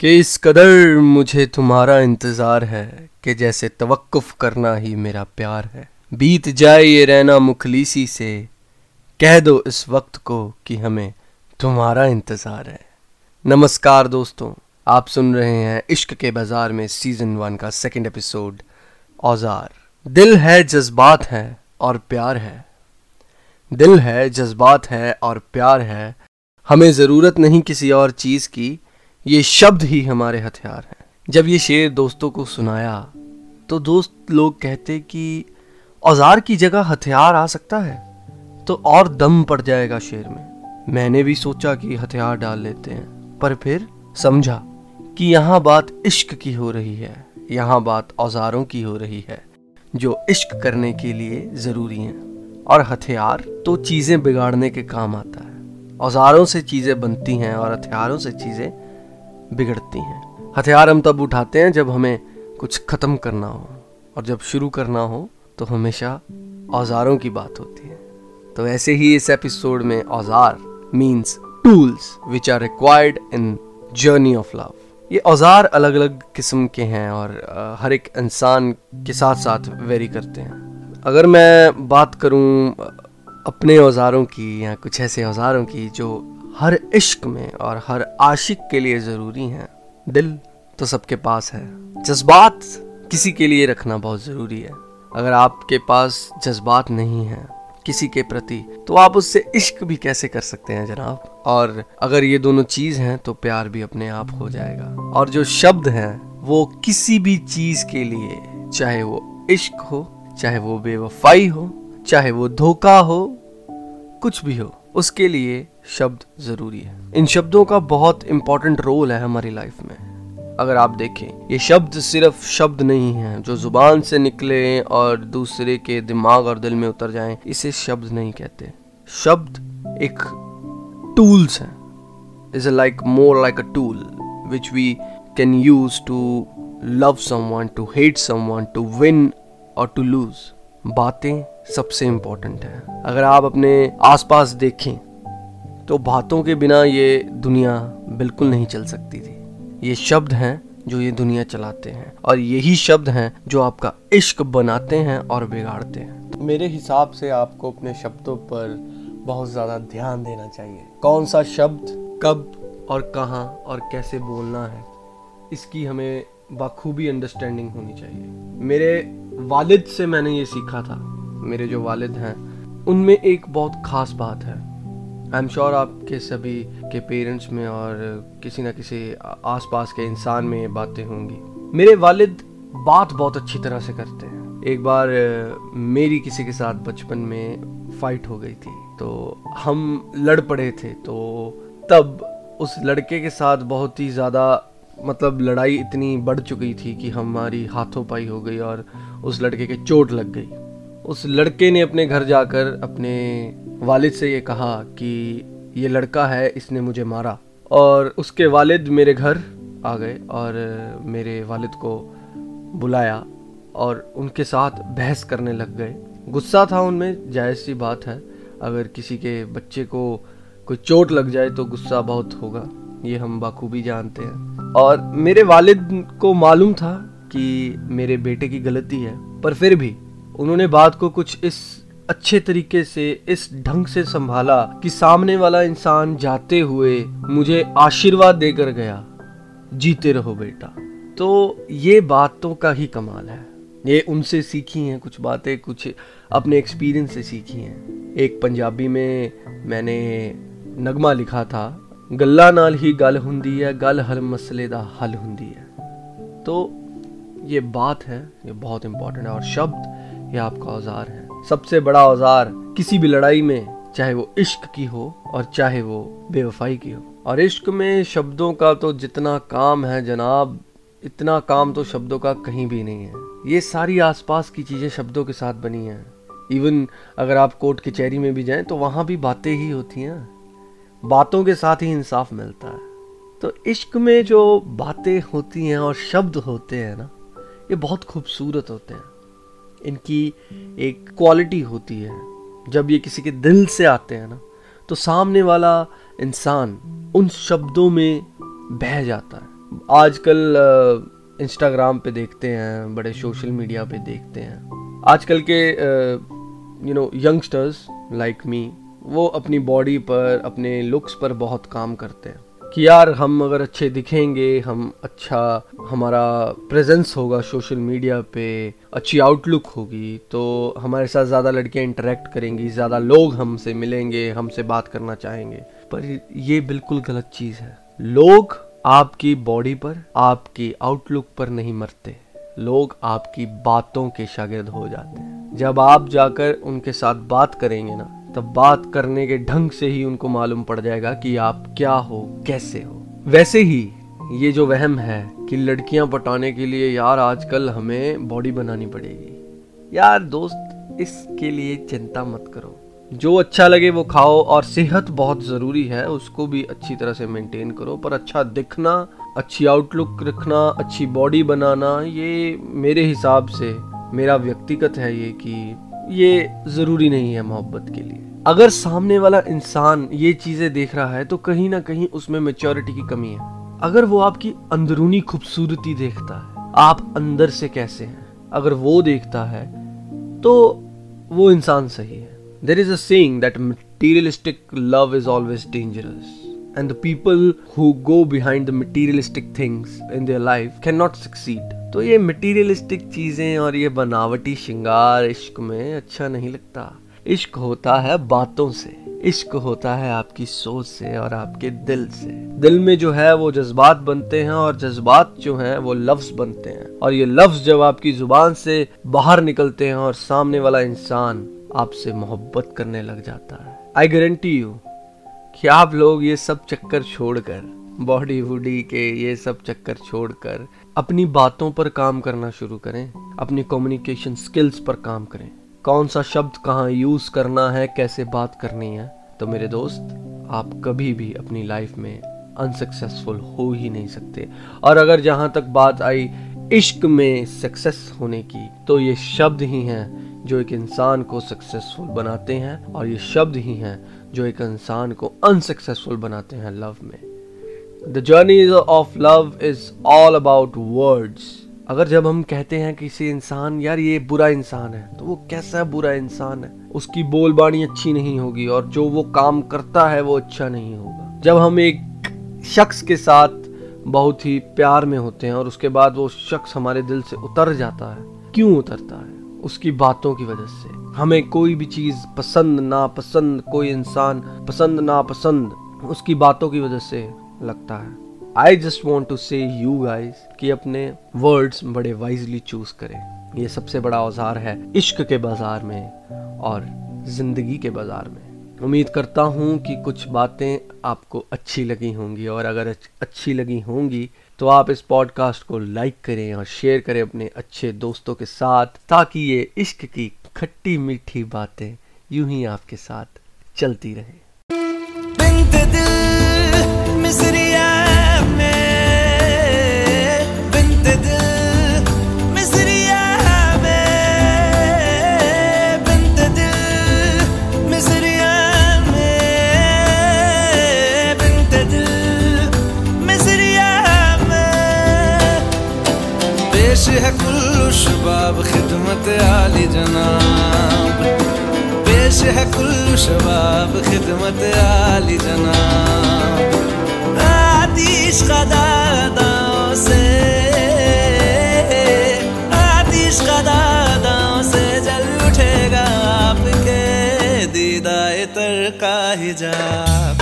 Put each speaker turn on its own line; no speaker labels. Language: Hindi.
कि इस कदर मुझे तुम्हारा इंतज़ार है कि जैसे तवक्कुफ करना ही मेरा प्यार है। बीत जाए ये रहना मुखलीसी से, कह दो इस वक्त को कि हमें तुम्हारा इंतज़ार है। नमस्कार दोस्तों, आप सुन रहे हैं इश्क के बाज़ार में सीज़न वन का सेकंड एपिसोड औज़ार। दिल है, जज्बात है और प्यार है। दिल है, जज्बात है और प्यार है। हमें ज़रूरत नहीं किसी और चीज़ की ये शब्द ही हमारे हथियार हैं। जब ये शेर दोस्तों को सुनाया तो दोस्त लोग कहते कि, औज़ार की जगह हथियार आ सकता है तो और दम पड़ जाएगा शेर में। मैंने भी सोचा कि हथियार डाल लेते हैं, पर फिर समझा कि यहाँ बात इश्क की हो रही है, यहाँ बात औजारों की हो रही है, जो इश्क करने के लिए ज़रूरी हैं। और हथियार तो चीज़ें बिगाड़ने के काम आता है। औजारों से चीज़ें बनती हैं और हथियारों से चीज़ें बिगड़ती हैं। हथियार हम तब उठाते हैं जब हमें कुछ ख़त्म करना हो। और जब शुरू करना हो तो हमेशा औजारों की बात होती है। तो ऐसे ही इस एपिसोड में औज़ार means tools which are required in journey of love ये औज़ार अलग अलग किस्म के हैं और हर एक इंसान के साथ साथ वेरी करते हैं। अगर मैं बात करूँ अपने औजारों की या कुछ ऐसे औजारों की जो हर इश्क में और हर आशिक के लिए ज़रूरी है। दिल तो सबके पास है। जज्बात किसी के लिए रखना बहुत ज़रूरी है। अगर आपके पास जज्बात नहीं है किसी के प्रति तो आप उससे इश्क भी कैसे कर सकते हैं जनाब? और अगर ये दोनों चीज़ हैं तो प्यार भी अपने आप हो जाएगा। और जो शब्द हैं, वो किसी भी चीज़ के लिए, चाहे वो इश्क हो, चाहे वो बेवफाई हो, चाहे वो धोखा हो, कुछ भी हो, उसके लिए शब्द ज़रूरी है। इन शब्दों का बहुत इंपॉर्टेंट रोल है हमारी लाइफ में। अगर आप देखें, ये शब्द सिर्फ़ शब्द नहीं है जो ज़ुबान से निकले और दूसरे के दिमाग और दिल में उतर जाएँ, इसे शब्द नहीं कहते। शब्द एक टूल्स है। Is a like more like a tool which we can use to love someone to hate someone to win or to lose बातें सबसे इम्पोर्टेंट है। अगर आप अपने आसपास देखें तो बातों के बिना ये दुनिया बिल्कुल नहीं चल सकती थी। ये शब्द हैं जो ये दुनिया चलाते हैं और यही शब्द हैं जो आपका इश्क बनाते हैं और बिगाड़ते हैं। तो मेरे हिसाब से आपको अपने शब्दों पर बहुत ज़्यादा ध्यान देना चाहिए। कौन सा शब्द कब और कहाँ और कैसे बोलना है, इसकी हमें बखूबी अंडरस्टैंडिंग होनी चाहिए। मेरे वालिद से मैंने ये सीखा था। मेरे जो वालिद हैं, उनमें एक बहुत ख़ास बात है। आई एम श्योर आपके सभी के पेरेंट्स में और किसी न किसी आसपास के इंसान में ये बातें होंगी। मेरे वालिद बात बहुत अच्छी तरह से करते हैं। एक बार, मेरी किसी के साथ बचपन में फाइट हो गई थी तो हम लड़ पड़े थे तो तब उस लड़के के साथ बहुत ही ज़्यादा मतलब लड़ाई इतनी बढ़ चुकी थी कि हमारी हाथों पाई हो गई और उस लड़के के चोट लग गई। उस लड़के ने अपने घर जाकर अपने वालिद से ये कहा कि ये लड़का है, इसने मुझे मारा। और उसके वालिद मेरे घर आ गए और मेरे वालिद को बुलाया और उनके साथ बहस करने लग गए। गुस्सा था उनमें, जायज़ सी बात है। अगर किसी के बच्चे को कोई चोट लग जाए तो गुस्सा बहुत होगा, ये हम बाखूबी जानते हैं। और मेरे वालिद को मालूम था कि मेरे बेटे की गलती है, पर फिर भी उन्होंने बात को कुछ इस अच्छे तरीके से, इस ढंग से संभाला कि सामने वाला इंसान जाते हुए मुझे आशीर्वाद देकर गया, जीते रहो बेटा। तो ये बातों का ही कमाल है। ये उनसे सीखी हैं, कुछ बातें, कुछ अपने एक्सपीरियंस से सीखी हैं। एक पंजाबी में मैंने नगमा लिखा था, गल्ला नाल ही गल हुंदी है, गल हर मसले दा हल हुंदी है। तो ये बात है, ये बहुत इंपॉर्टेंट है, और शब्द ये आपका औज़ार है? सबसे बड़ा औज़ार किसी भी लड़ाई में, चाहे वो इश्क की हो और चाहे वो बेवफाई की हो। और इश्क में शब्दों का तो जितना काम है जनाब, इतना काम तो शब्दों का कहीं भी नहीं है। ये सारी आसपास की चीज़ें शब्दों के साथ बनी हैं। इवन अगर आप कोर्ट कचहरी में भी जाएँ तो वहाँ भी बातें ही होती हैं। बातों के साथ ही इंसाफ मिलता है। तो इश्क में जो बातें होती हैं और शब्द होते हैं ना, ये बहुत खूबसूरत होते हैं। इनकी एक क्वालिटी होती है। जब ये किसी के दिल से आते हैं ना तो सामने वाला इंसान उन शब्दों में बह जाता है। आजकल इंस्टाग्राम पे देखते हैं, बड़े सोशल मीडिया पे देखते हैं। आजकल के you know youngsters like me वो अपनी बॉडी पर, अपने लुक्स पर बहुत काम करते हैं। कि यार हम अगर अच्छे दिखेंगे, हम अच्छा हमारा प्रेजेंस होगा सोशल मीडिया पे, अच्छी आउटलुक होगी तो हमारे साथ ज़्यादा लड़कियाँ इंटरेक्ट करेंगी, ज़्यादा लोग हमसे मिलेंगे, हमसे बात करना चाहेंगे। पर ये बिल्कुल गलत चीज़ है। लोग आपकी बॉडी पर, आपकी आउटलुक पर नहीं मरते। लोग आपकी बातों के शागिर्द हो जाते हैं। जब आप जाकर उनके साथ बात करेंगे ना तब बात करने के ढंग से ही उनको मालूम पड़ जाएगा कि आप क्या हो, कैसे हो। वैसे ही ये जो वहम है कि लड़कियाँ पटाने के लिए यार आजकल हमें बॉडी बनानी पड़ेगी। यार दोस्त, इसके लिए चिंता मत करो। जो अच्छा लगे वो खाओ और सेहत बहुत ज़रूरी है, उसको भी अच्छी तरह से मेंटेन करो, पर अच्छा दिखना, अच्छी आउटलुक रखना, अच्छी बॉडी बनाना, ये मेरे हिसाब से, मेरा व्यक्तिगत है ये कि ये ज़रूरी नहीं है मोहब्बत के लिए। अगर सामने वाला इंसान ये चीज़ें देख रहा है तो कहीं ना कहीं उसमें मेच्योरिटी की कमी है। अगर वो आपकी अंदरूनी खूबसूरती देखता है, आप अंदर से कैसे हैं? अगर वो देखता है तो वो इंसान सही है। There is one that materialistic love is always dangerous the people who go behind the materialistic things in their life can not succeed तो ये मटीरियलिस्टिक चीज़ें और ये बनावटी श्रृंगार इश्क में अच्छा नहीं लगता। इश्क होता है बातों से, इश्क होता है आपकी सोच से और आपके दिल से। दिल में जो है वो जज्बात बनते हैं और जज्बात जो हैं वो लफ्ज बनते हैं। और ये लफ्ज जब आपकी ज़ुबान से बाहर निकलते हैं और सामने वाला इंसान आपसे मोहब्बत करने लग जाता है। आई गारंटी यू कि आप लोग ये सब चक्कर छोड़कर, बॉडी वूडी के ये सब चक्कर छोड़कर अपनी बातों पर काम करना शुरू करें, अपनी कम्युनिकेशन स्किल्स पर काम करें। कौन सा शब्द कहाँ यूज़ करना है, कैसे बात करनी है? तो मेरे दोस्त, आप कभी भी अपनी लाइफ में अनसक्सेसफुल हो ही नहीं सकते। और अगर जहाँ तक बात आई इश्क में सक्सेस होने की तो ये शब्द ही हैं जो एक इंसान को सक्सेसफुल बनाते हैं, और ये शब्द ही हैं जो एक इंसान को अनसक्सेसफुल बनाते हैं लव में। The journey of love is all about words अगर जब हम कहते हैं किसी इंसान, यार ये बुरा इंसान है तो वो कैसा बुरा इंसान है? उसकी बोलबाणी अच्छी नहीं होगी और जो वो काम करता है वो अच्छा नहीं होगा। जब हम एक शख्स के साथ बहुत ही प्यार में होते हैं और उसके बाद वो शख्स हमारे दिल से उतर जाता है, क्यों उतरता है? उसकी बातों की वजह से। हमें कोई भी चीज़ पसंद ना पसंद कोई इंसान पसंद ना पसंद उसकी बातों की वजह से लगता है। I just want to say you guys कि अपने वर्ड्स बड़े वाइजली चूज़ करें। ये सबसे बड़ा औज़ार है इश्क के बाज़ार में और ज़िंदगी के बाज़ार में। उम्मीद करता हूँ कि कुछ बातें आपको अच्छी लगी होंगी और अगर अच्छी लगी होंगी तो आप इस पॉडकास्ट को लाइक करें और शेयर करें अपने अच्छे दोस्तों के साथ ताकि ये इश्क की खट्टी मीठी बातें यूँ ही आपके साथ चलती रहें।
है शबाब खिदमत आली जनाब आतिश खदादाओं से आतिश खदादाओं से जल उठेगा आपके दीदाए तर का हिजाब